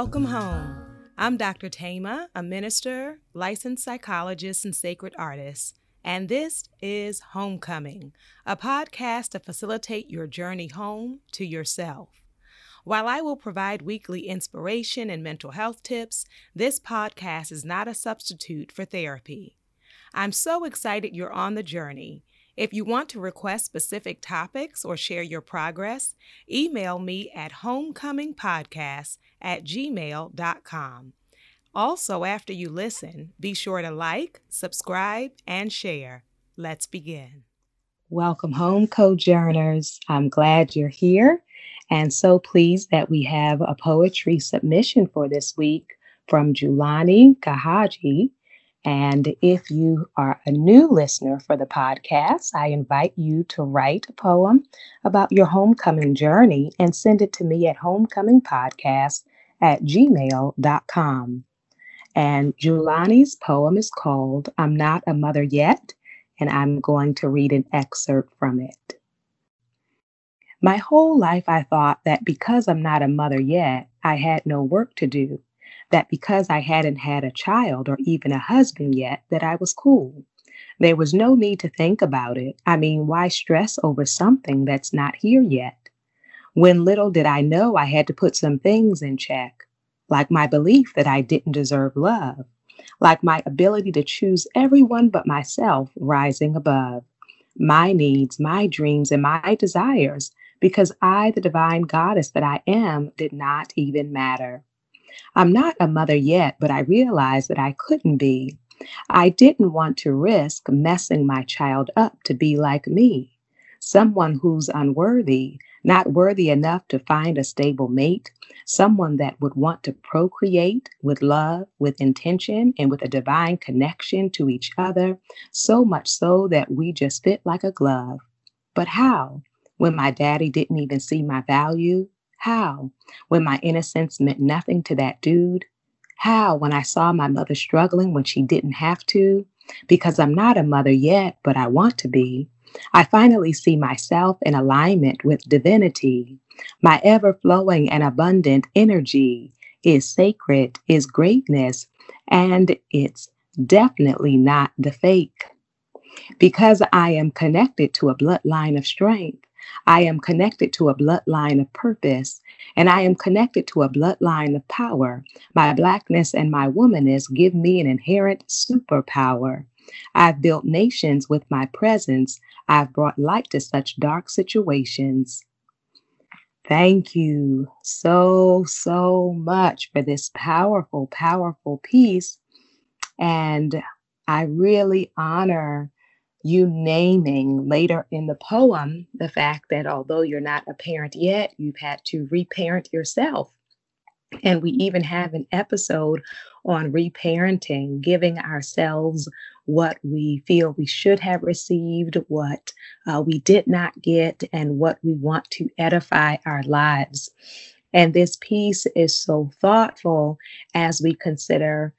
Welcome home. I'm Dr. Thema, a minister, licensed psychologist, and sacred artist, and this is Homecoming, a podcast to facilitate your journey home to yourself. While I will provide weekly inspiration and mental health tips, this podcast is not a substitute for therapy. I'm so excited you're on the journey. If you want to request specific topics or share your progress, email me at homecomingpodcast at gmail.com. Also, after you listen, be sure to like, subscribe, and share. Let's begin. Welcome home, Cojourners. I'm glad you're here and so pleased that we have a poetry submission for this week from Julani Kahaji. And if you are a new listener for the podcast, I invite you to write a poem about your homecoming journey and send it to me at homecomingpodcast at gmail.com. And Julani's poem is called I'm Not a Mother Yet, and I'm going to read an excerpt from it. My whole life, I thought that because I'm not a mother yet, I had no work to do that because I hadn't had a child or even a husband yet, that I was cool. There was no need to think about it. I mean, why stress over something that's not here yet? When little did I know I had to put some things in check, like my belief that I didn't deserve love, like my ability to choose everyone but myself rising above, my needs, my dreams, and my desires, because I, the divine goddess that I am, did not even matter. I'm not a mother yet, but I realized that I couldn't be. I didn't want to risk messing my child up to be like me, someone who's unworthy, not worthy enough to find a stable mate, someone that would want to procreate with love, with intention, and with a divine connection to each other, so much so that we just fit like a glove. But how? When my daddy didn't even see my value, how? When my innocence meant nothing to that dude? How? When I saw my mother struggling when she didn't have to? Because I'm not a mother yet, but I want to be. I finally see myself in alignment with divinity. My ever flowing and abundant energy is sacred, is greatness, and it's definitely not the fake. Because I am connected to a bloodline of strength, I am connected to a bloodline of purpose, and I am connected to a bloodline of power. My blackness and my womanness give me an inherent superpower. I've built nations with my presence. I've brought light to such dark situations. Thank you so, so much for this powerful, powerful piece. And I really honor you naming later in the poem the fact that although you're not a parent yet, you've had to reparent yourself. And we even have an episode on reparenting, giving ourselves what we feel we should have received, what uh, we did not get, and what we want to edify our lives. And this piece is so thoughtful as we consider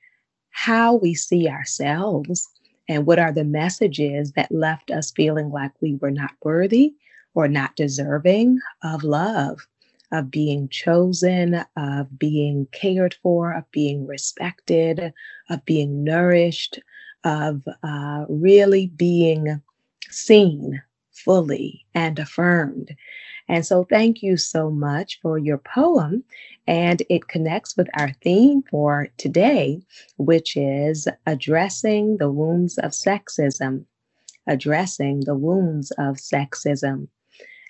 how we see ourselves and what are the messages that left us feeling like we were not worthy or not deserving of love, of being chosen, of being cared for, of being respected, of being nourished, of uh, really being seen fully and affirmed. And so, thank you so much for your poem. And it connects with our theme for today, which is addressing the wounds of sexism. Addressing the wounds of sexism.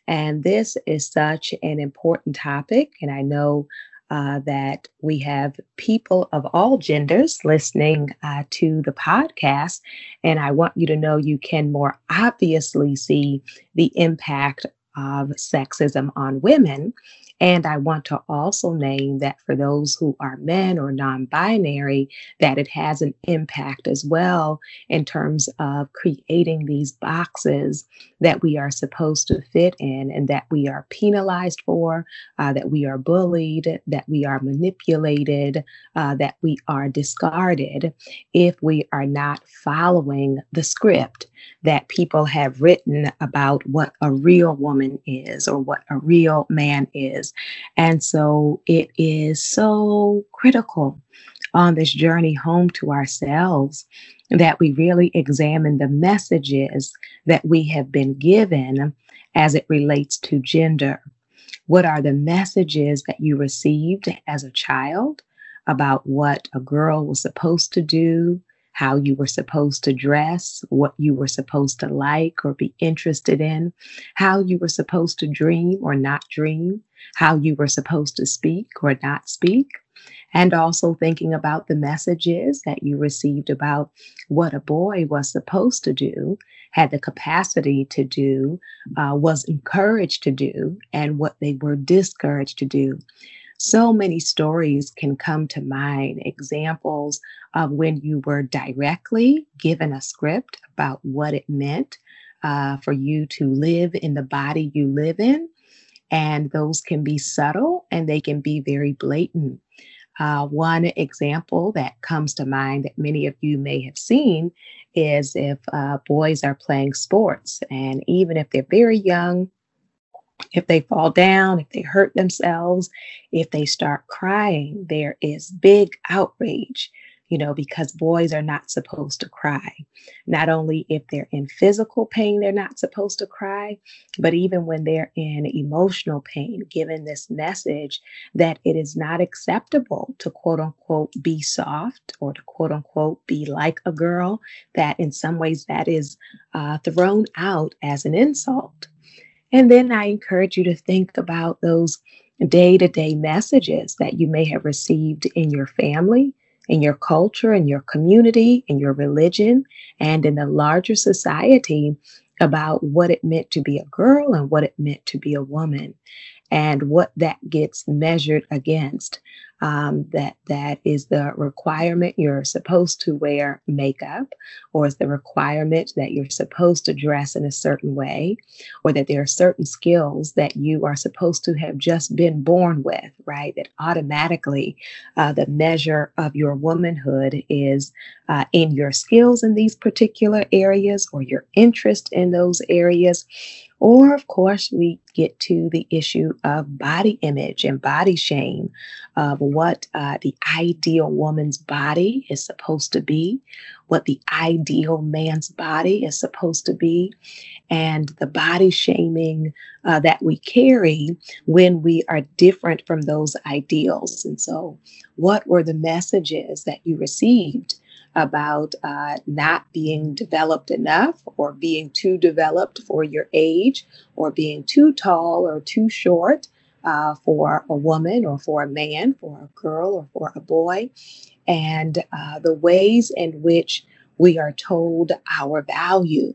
And this is such an important topic. And I know uh, that we have people of all genders listening uh, to the podcast. And I want you to know you can more obviously see the impact of sexism on women. And I want to also name that for those who are men or non binary, that it has an impact as well in terms of creating these boxes that we are supposed to fit in and that we are penalized for, uh, that we are bullied, that we are manipulated, uh, that we are discarded if we are not following the script that people have written about what a real woman is or what a real man is. And so it is so critical on this journey home to ourselves that we really examine the messages that we have been given as it relates to gender. What are the messages that you received as a child about what a girl was supposed to do, how you were supposed to dress, what you were supposed to like or be interested in, how you were supposed to dream or not dream, how you were supposed to speak or not speak? and also thinking about the messages that you received about what a boy was supposed to do, had the capacity to do, uh, was encouraged to do, and what they were discouraged to do. So many stories can come to mind, examples of when you were directly given a script about what it meant uh, for you to live in the body you live in. And those can be subtle and they can be very blatant. Uh, one example that comes to mind that many of you may have seen is if uh, boys are playing sports, and even if they're very young, if they fall down, if they hurt themselves, if they start crying, there is big outrage you know, because boys are not supposed to cry. Not only if they're in physical pain, they're not supposed to cry, but even when they're in emotional pain, given this message that it is not acceptable to quote unquote be soft or to quote unquote be like a girl, that in some ways that is uh, thrown out as an insult. And then I encourage you to think about those day to day messages that you may have received in your family in your culture, in your community, in your religion, and in the larger society about what it meant to be a girl and what it meant to be a woman and what that gets measured against um, that that is the requirement you're supposed to wear makeup or is the requirement that you're supposed to dress in a certain way or that there are certain skills that you are supposed to have just been born with right? That automatically uh, the measure of your womanhood is uh, in your skills in these particular areas or your interest in those areas or, of course, we get to the issue of body image and body shame, of what uh, the ideal woman's body is supposed to be, what the ideal man's body is supposed to be, and the body shaming uh, that we carry when we are different from those ideals. And so, what were the messages that you received? About uh, not being developed enough or being too developed for your age or being too tall or too short uh, for a woman or for a man, for a girl or for a boy, and uh, the ways in which we are told our value.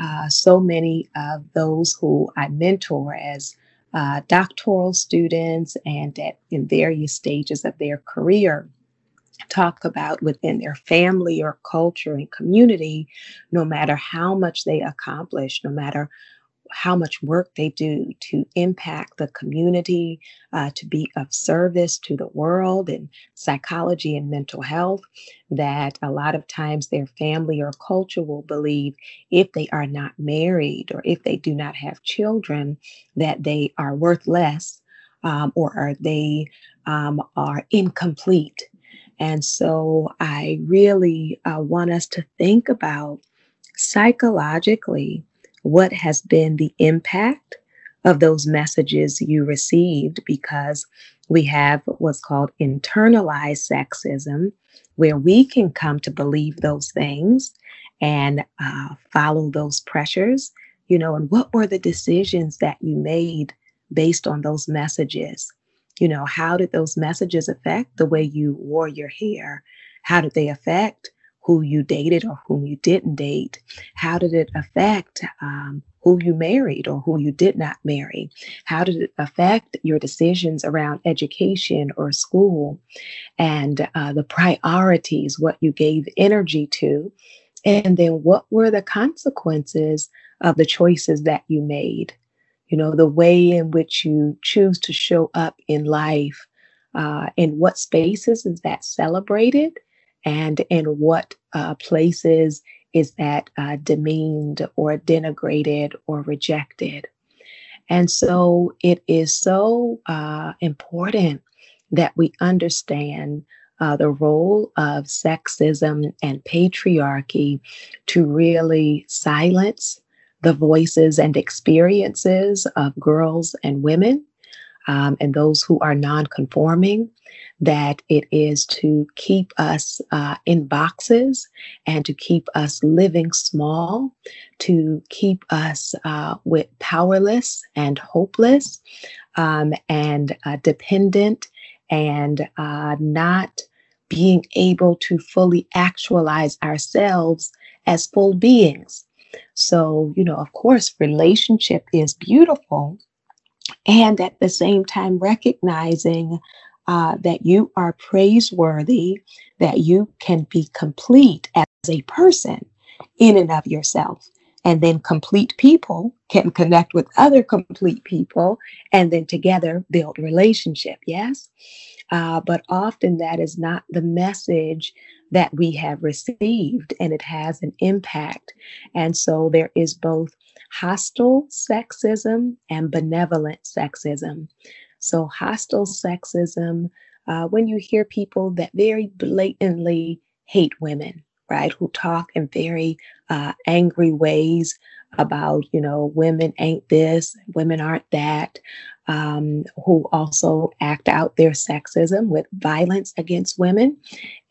Uh, so many of those who I mentor as uh, doctoral students and at in various stages of their career talk about within their family or culture and community, no matter how much they accomplish, no matter how much work they do to impact the community, uh, to be of service to the world and psychology and mental health, that a lot of times their family or culture will believe if they are not married or if they do not have children, that they are worth less um, or are they um, are incomplete and so I really uh, want us to think about psychologically what has been the impact of those messages you received because we have what's called internalized sexism, where we can come to believe those things and uh, follow those pressures. You know, and what were the decisions that you made based on those messages? You know, how did those messages affect the way you wore your hair? How did they affect who you dated or whom you didn't date? How did it affect um, who you married or who you did not marry? How did it affect your decisions around education or school and uh, the priorities, what you gave energy to? And then what were the consequences of the choices that you made? You know, the way in which you choose to show up in life, uh, in what spaces is that celebrated, and in what uh, places is that uh, demeaned or denigrated or rejected. And so it is so uh, important that we understand uh, the role of sexism and patriarchy to really silence the voices and experiences of girls and women um, and those who are non-conforming that it is to keep us uh, in boxes and to keep us living small to keep us uh, with powerless and hopeless um, and uh, dependent and uh, not being able to fully actualize ourselves as full beings so you know of course relationship is beautiful and at the same time recognizing uh, that you are praiseworthy, that you can be complete as a person in and of yourself. And then complete people can connect with other complete people and then together build relationship. Yes. Uh, but often that is not the message that we have received, and it has an impact. And so there is both hostile sexism and benevolent sexism. So, hostile sexism, uh, when you hear people that very blatantly hate women, right, who talk in very uh, angry ways about, you know, women ain't this, women aren't that, um, who also act out their sexism with violence against women.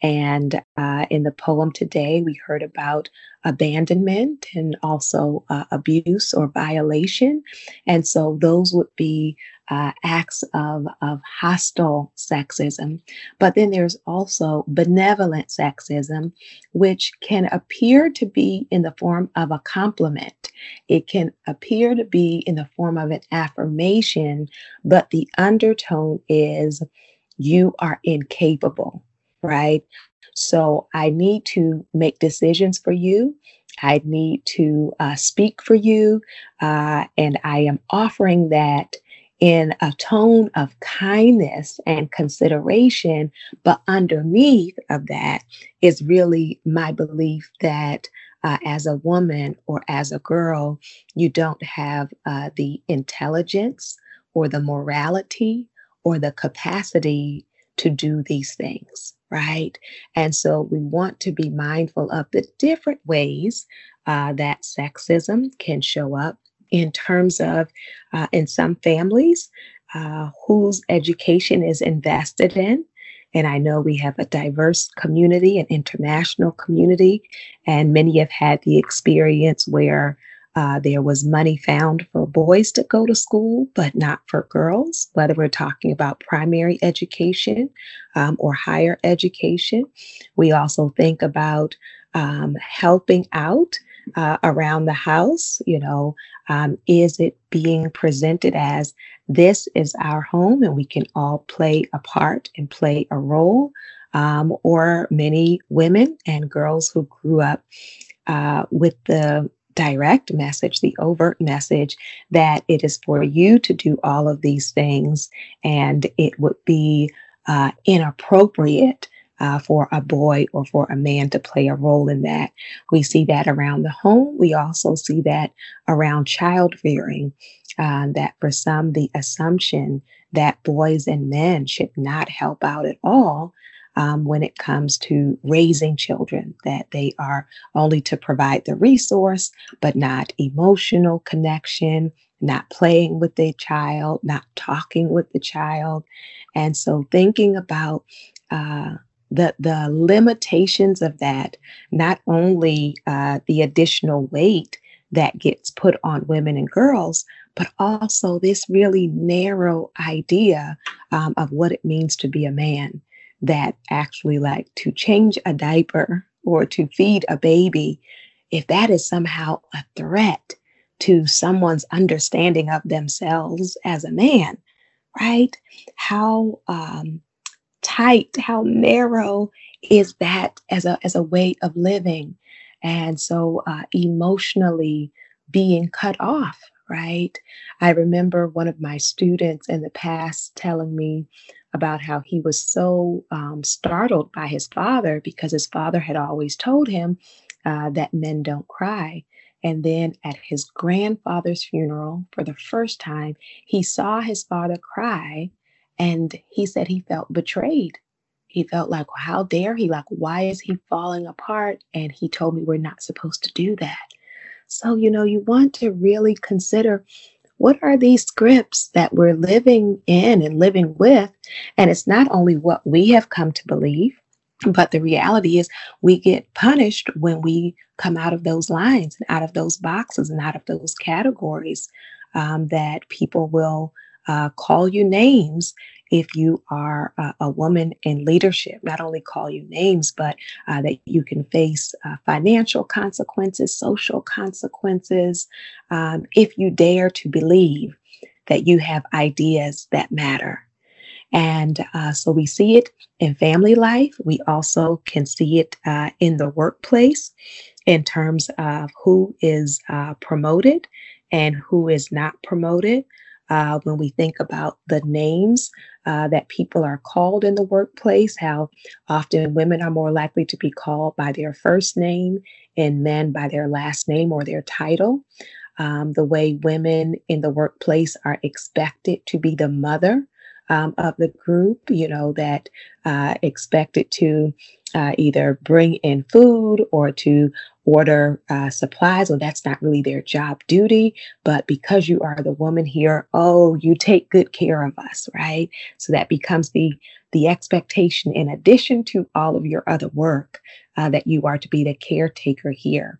And uh, in the poem today, we heard about abandonment and also uh, abuse or violation. And so those would be uh, acts of, of hostile sexism. But then there's also benevolent sexism, which can appear to be in the form of a compliment. It can appear to be in the form of an affirmation, but the undertone is you are incapable, right? So I need to make decisions for you. I need to uh, speak for you. Uh, and I am offering that in a tone of kindness and consideration. But underneath of that is really my belief that uh, as a woman or as a girl, you don't have uh, the intelligence or the morality or the capacity to do these things right? And so we want to be mindful of the different ways uh, that sexism can show up in terms of, uh, in some families, uh, whose education is invested in. And I know we have a diverse community, an international community, and many have had the experience where uh, there was money found for boys to go to school, but not for girls, whether we're talking about primary education um, or higher education. We also think about um, helping out uh, around the house. You know, um, is it being presented as this is our home and we can all play a part and play a role? Um, or many women and girls who grew up uh, with the direct message, the overt message that it is for you to do all of these things and it would be uh, inappropriate uh, for a boy or for a man to play a role in that. We see that around the home. We also see that around child rearing, uh, that for some, the assumption that boys and men should not help out at all um, when it comes to raising children, that they are only to provide the resource, but not emotional connection, not playing with the child, not talking with the child. And so thinking about uh, the, the limitations of that, not only uh, the additional weight that gets put on women and girls, but also this really narrow idea um, of what it means to be a man that actually like to change a diaper or to feed a baby, if that is somehow a threat to someone's understanding of themselves as a man, right? How um, tight, how narrow is that as a as a way of living, and so uh, emotionally being cut off, right? I remember one of my students in the past telling me about how he was so um, startled by his father because his father had always told him uh, that men don't cry. And then at his grandfather's funeral, for the first time, he saw his father cry and he said he felt betrayed. He felt like, well, how dare he? Like, why is he falling apart? And he told me we're not supposed to do that. So, you know, you want to really consider what are these scripts that we're living in and living with? And it's not only what we have come to believe, but the reality is we get punished when we come out of those lines and out of those boxes and out of those categories um, that people will uh, call you names if you are a, a, woman in leadership, not only call you names, but uh, that you can face uh, financial consequences, social consequences, um, if you dare to believe that you have ideas that matter. And uh, so we see it in family life. We also can see it uh, in the workplace in terms of who is uh, promoted and who is not promoted uh, when we think about the names uh, that people are called in the workplace, how often women are more likely to be called by their first name and men by their last name or their title. Um, the way women in the workplace are expected to be the mother um, of the group, you know, that uh, expected to uh, either bring in food or to order uh, supplies. Well, that's not really their job duty, but because you are the woman here, oh, you take good care of us, right? So that becomes the the expectation in addition to all of your other work uh, that you are to be the caretaker here.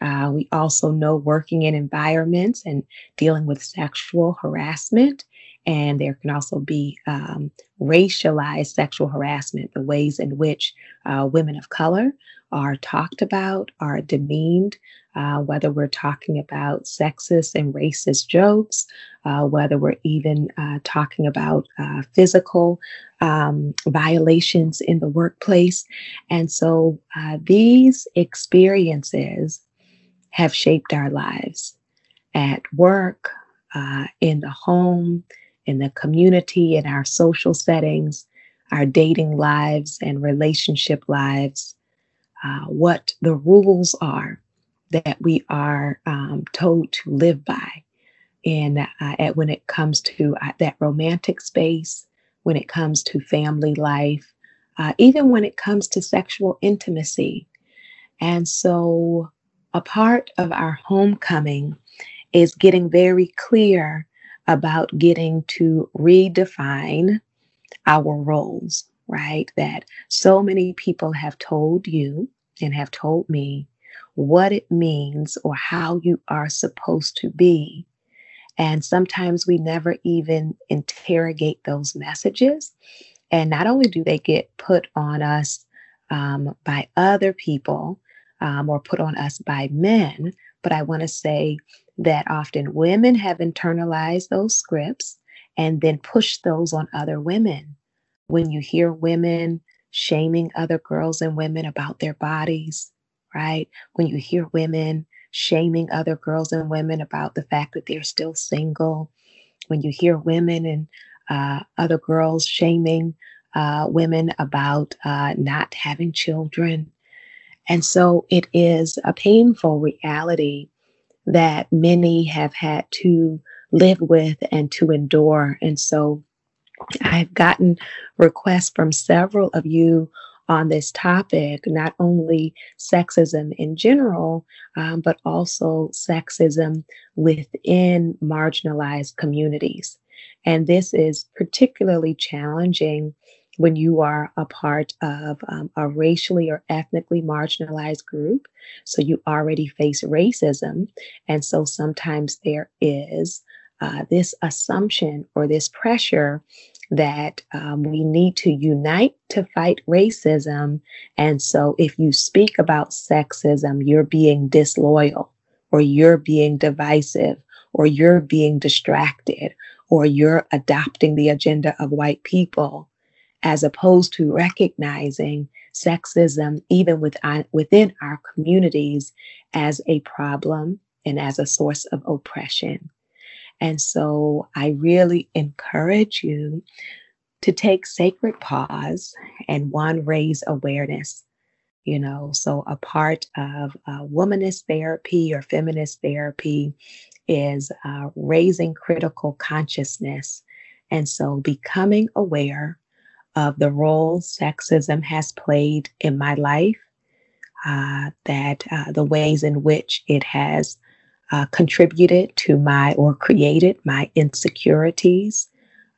Uh, we also know working in environments and dealing with sexual harassment and there can also be um, racialized sexual harassment, the ways in which uh, women of color are talked about, are demeaned, uh, whether we're talking about sexist and racist jokes, uh, whether we're even uh, talking about uh, physical um, violations in the workplace. And so uh, these experiences have shaped our lives at work, in the home, in the community, in our social settings, our dating lives and relationship lives, uh, what the rules are that we are um, told to live by in uh, at, when it comes to uh, that romantic space, when it comes to family life, uh, even when it comes to sexual intimacy. And so, a part of our homecoming is getting very clear about getting to redefine our roles, right? That so many people have told you and have told me what it means or how you are supposed to be. And sometimes we never even interrogate those messages. And not only do they get put on us um, by other people um, or put on us by men, but I want to say that often women have internalized those scripts and then push those on other women. When you hear women shaming other girls and women about their bodies, right? When you hear women shaming other girls and women about the fact that they're still single, when you hear women and uh, other girls shaming uh, women about uh, not having children. And so it is a painful reality that many have had to live with and to endure. And so I've gotten requests from several of you on this topic, not only sexism in general, um, but also sexism within marginalized communities. And this is particularly challenging when you are a part of um, a racially or ethnically marginalized group. So you already face racism. And so sometimes there is uh, this assumption or this pressure that um, we need to unite to fight racism. And so if you speak about sexism, you're being disloyal or you're being divisive or you're being distracted or you're adopting the agenda of white people as opposed to recognizing sexism even within, within our communities as a problem and as a source of oppression. And so I really encourage you to take sacred pause and one, raise awareness You know, so a part of uh, womanist therapy or feminist therapy is uh, raising critical consciousness. And so becoming aware of the role sexism has played in my life, uh, that uh, the ways in which it has uh, contributed to my or created my insecurities,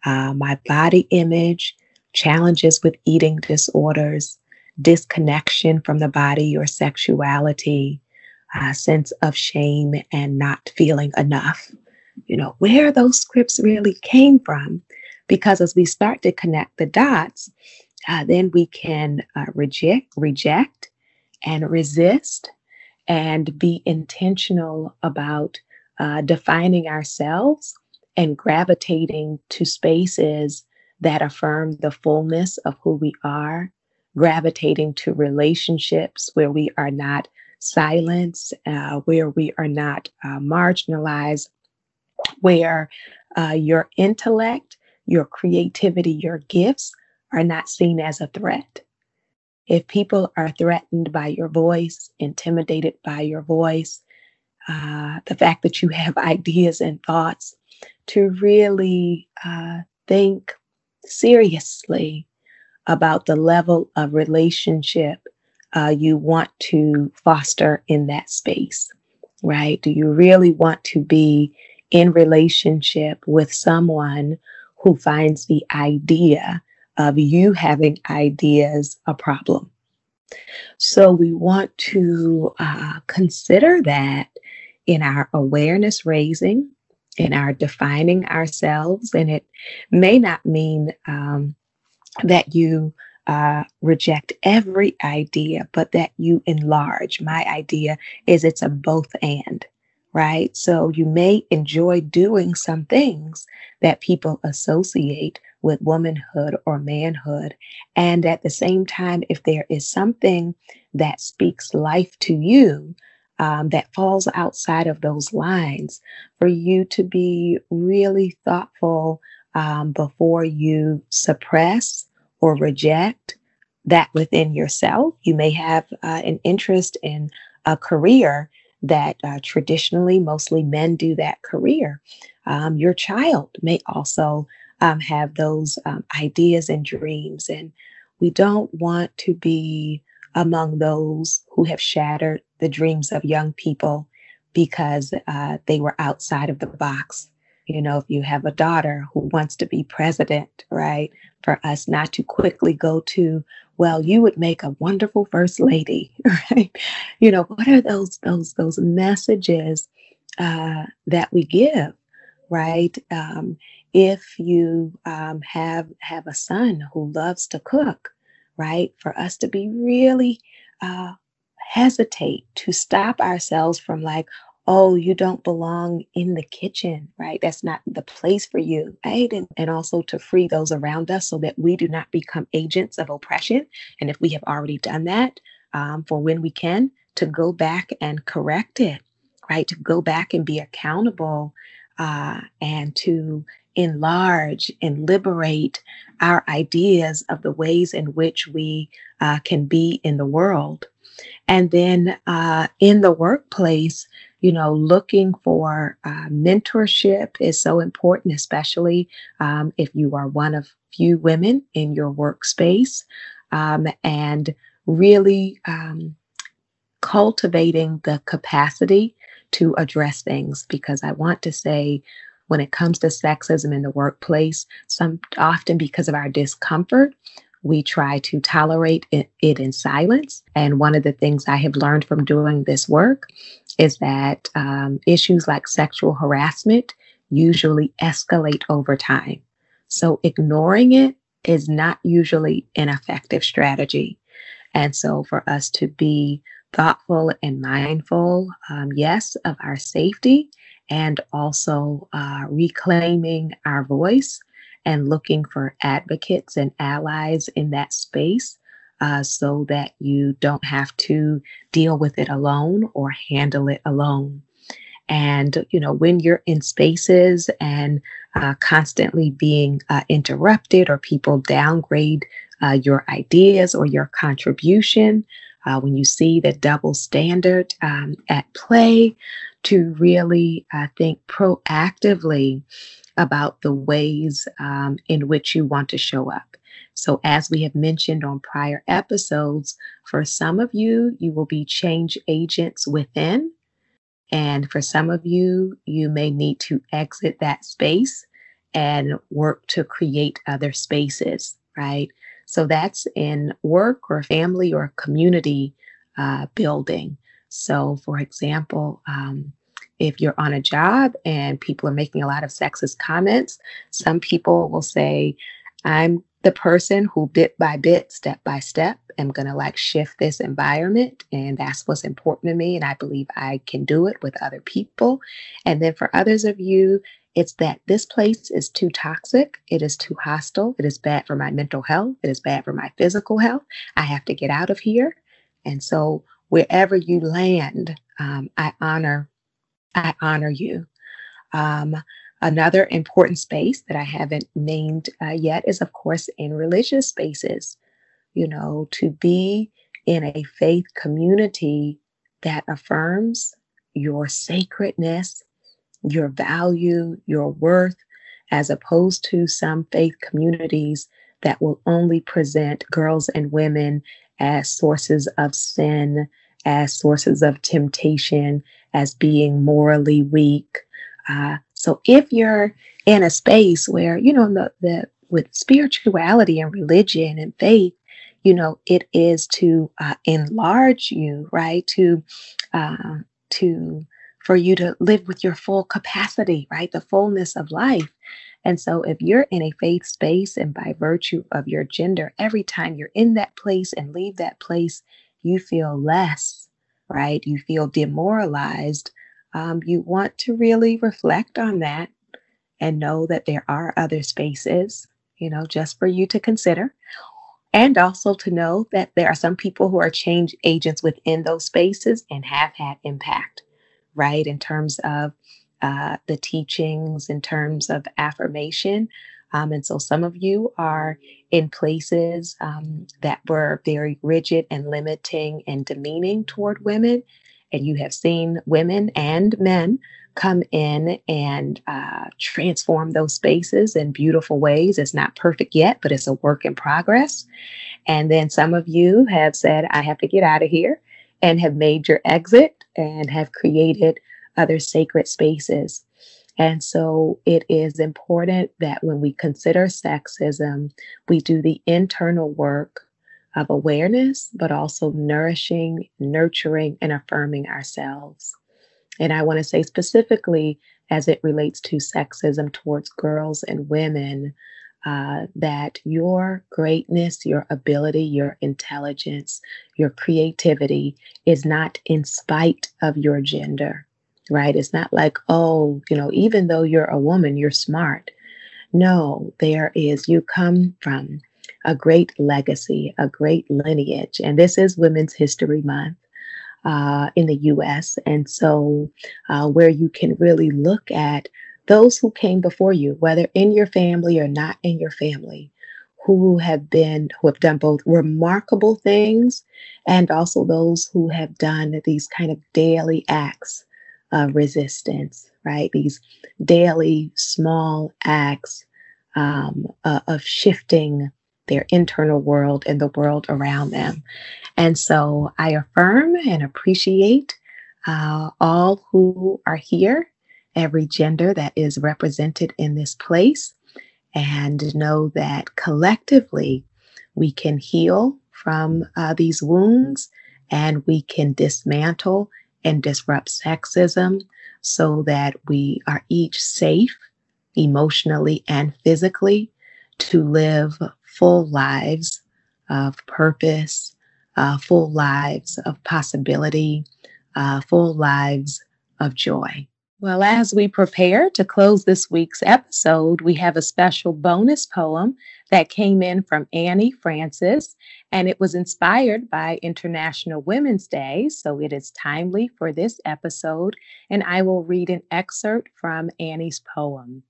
uh, my body image, challenges with eating disorders, disconnection from the body or sexuality, a sense of shame and not feeling enough. You know, where those scripts really came from. Because as we start to connect the dots, uh, then we can uh, reject, reject, and resist, and be intentional about uh, defining ourselves and gravitating to spaces that affirm the fullness of who we are, gravitating to relationships where we are not silenced, uh, where we are not uh, marginalized, where uh, your intellect, your creativity, your gifts are not seen as a threat. If people are threatened by your voice, intimidated by your voice, uh, the fact that you have ideas and thoughts, to really uh, think seriously about the level of relationship uh, you want to foster in that space, right? Do you really want to be in relationship with someone who finds the idea of you having ideas a problem? So we want to uh, consider that in our awareness raising, in our defining ourselves. And it may not mean um, that you uh, reject every idea, but that you enlarge. My idea is it's a both and, right? So you may enjoy doing some things that people associate with womanhood or manhood. And at the same time, if there is something that speaks life to you, um, that falls outside of those lines, for you to be really thoughtful um, before you suppress or reject that within yourself. You may have uh, an interest in a career that uh, traditionally mostly men do that career. Um, your child may also um, have those um, ideas and dreams. And we don't want to be among those who have shattered the dreams of young people because uh, they were outside of the box. You know, if you have a daughter who wants to be president, right? For us not to quickly go to, well, you would make a wonderful first lady, right? You know, what are those those those messages uh, that we give, right? Um, if you um, have have a son who loves to cook, right? For us to be really uh, hesitate to stop ourselves from like, oh, you don't belong in the kitchen, right? That's not the place for you, right? And, and also to free those around us so that we do not become agents of oppression. And if we have already done that, um, for when we can, to go back and correct it, right? To go back and be accountable uh, and to enlarge and liberate our ideas of the ways in which we uh, can be in the world. And then uh, in the workplace, you know, looking for uh, mentorship is so important, especially um, if you are one of few women in your workspace, um, and really um, cultivating the capacity to address things. Because I want to say, when it comes to sexism in the workplace, some often because of our discomfort, we try to tolerate it, in silence. And one of the things I have learned from doing this work is that um, issues like sexual harassment usually escalate over time. So ignoring it is not usually an effective strategy. And so for us to be thoughtful and mindful, um, yes, of our safety and also uh, reclaiming our voice and looking for advocates and allies in that space uh, so that you don't have to deal with it alone or handle it alone. And, you know, when you're in spaces and uh, constantly being uh, interrupted or people downgrade uh, your ideas or your contribution, uh, when you see the double standard um, at play, to really, I think, proactively about the ways um, in which you want to show up. So, as we have mentioned on prior episodes, for some of you, you will be change agents within. And for some of you, you may need to exit that space and work to create other spaces, right? So that's in work or family or community uh, building. So, for example, um, if you're on a job and people are making a lot of sexist comments, some people will say, I'm the person who bit by bit, step by step, am going to like shift this environment. And that's what's important to me. And I believe I can do it with other people. And then for others of you, it's that this place is too toxic. It is too hostile. It is bad for my mental health. It is bad for my physical health. I have to get out of here. And so wherever you land, um, I honor, I honor you. Um, another important space that I haven't named uh, yet is, of course, in religious spaces. You know, to be in a faith community that affirms your sacredness your value, your worth, as opposed to some faith communities that will only present girls and women as sources of sin, as sources of temptation, as being morally weak. Uh, so if you're in a space where, you know, the, the with spirituality and religion and faith, you know, it is to uh, enlarge you, right? To uh, to for you to live with your full capacity, right? The fullness of life. And so, if you're in a faith space and by virtue of your gender, every time you're in that place and leave that place, you feel less, right? You feel demoralized. Um, you want to really reflect on that and know that there are other spaces, you know, just for you to consider. And also to know that there are some people who are change agents within those spaces and have had impact right? In terms of uh, the teachings, in terms of affirmation. Um, and so some of you are in places um, that were very rigid and limiting and demeaning toward women. And you have seen women and men come in and uh, transform those spaces in beautiful ways. It's not perfect yet, but it's a work in progress. And then some of you have said, I have to get out of here and have made your exit and have created other sacred spaces. And so it is important that when we consider sexism, we do the internal work of awareness, but also nourishing, nurturing, and affirming ourselves. And I want to say specifically as it relates to sexism towards girls and women, uh, that your greatness, your ability, your intelligence, your creativity is not in spite of your gender, right? It's not like, oh, you know, even though you're a woman, you're smart. No, there is, you come from a great legacy, a great lineage. And this is Women's History Month. Uh, in the US. And so, uh, where you can really look at those who came before you, whether in your family or not in your family, who have been, who have done both remarkable things and also those who have done these kind of daily acts of resistance, right? These daily small acts um, uh, of shifting their internal world and the world around them. And so I affirm and appreciate uh, all who are here every gender that is represented in this place and know that collectively we can heal from uh, these wounds and we can dismantle and disrupt sexism so that we are each safe emotionally and physically to live full lives of purpose, uh, full lives of possibility, uh, full lives of joy. Well, as we prepare to close this week's episode, we have a special bonus poem that came in from Annie Francis, and it was inspired by International Women's Day, so it is timely for this episode. And I will read an excerpt from Annie's poem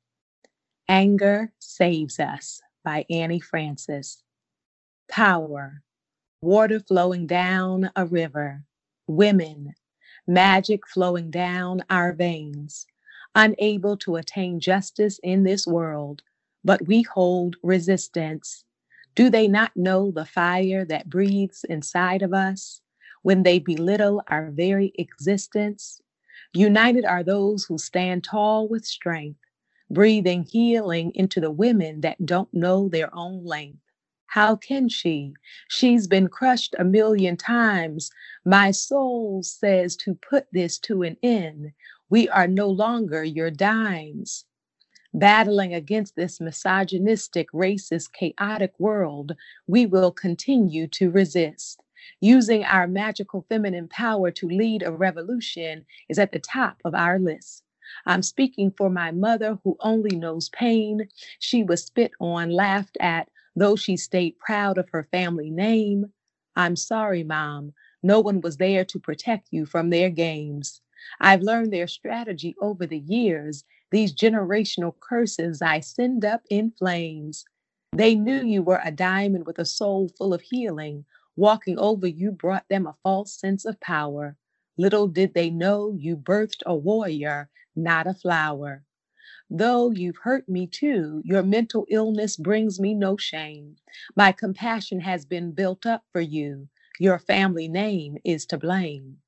Anger Saves Us by Annie Francis. Power. water flowing down a river, women, magic flowing down our veins, unable to attain justice in this world, but we hold resistance. Do they not know the fire that breathes inside of us when they belittle our very existence? United are those who stand tall with strength, breathing healing into the women that don't know their own length. How can she? She's been crushed a million times. My soul says to put this to an end. We are no longer your dimes. Battling against this misogynistic, racist, chaotic world, we will continue to resist. Using our magical feminine power to lead a revolution is at the top of our list. I'm speaking for my mother who only knows pain. She was spit on, laughed at, Though she stayed proud of her family name, I'm sorry, Mom. No one was there to protect you from their games. I've learned their strategy over the years. These generational curses I send up in flames. They knew you were a diamond with a soul full of healing. Walking over you brought them a false sense of power. Little did they know you birthed a warrior, not a flower. Though you've hurt me too, your mental illness brings me no shame. My compassion has been built up for you. Your family name is to blame.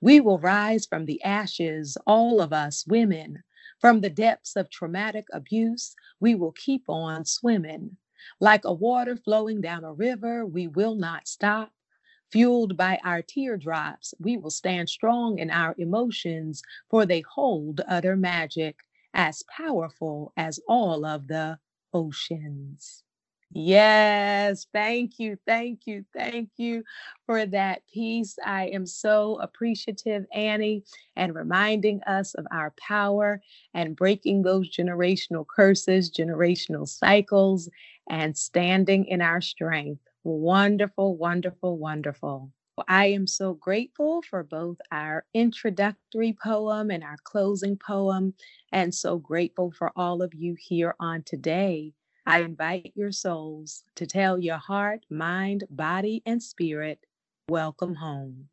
We will rise from the ashes, all of us women. From the depths of traumatic abuse, we will keep on swimming. Like a water flowing down a river, we will not stop. Fueled by our teardrops, we will stand strong in our emotions, for they hold utter magic as powerful as all of the oceans. Yes, thank you, thank you, thank you for that piece. I am so appreciative, Annie, and reminding us of our power and breaking those generational curses, generational cycles, and standing in our strength. Wonderful, wonderful, wonderful. I am so grateful for both our introductory poem and our closing poem, and so grateful for all of you here on today. I invite your souls to tell your heart, mind, body, and spirit, welcome home.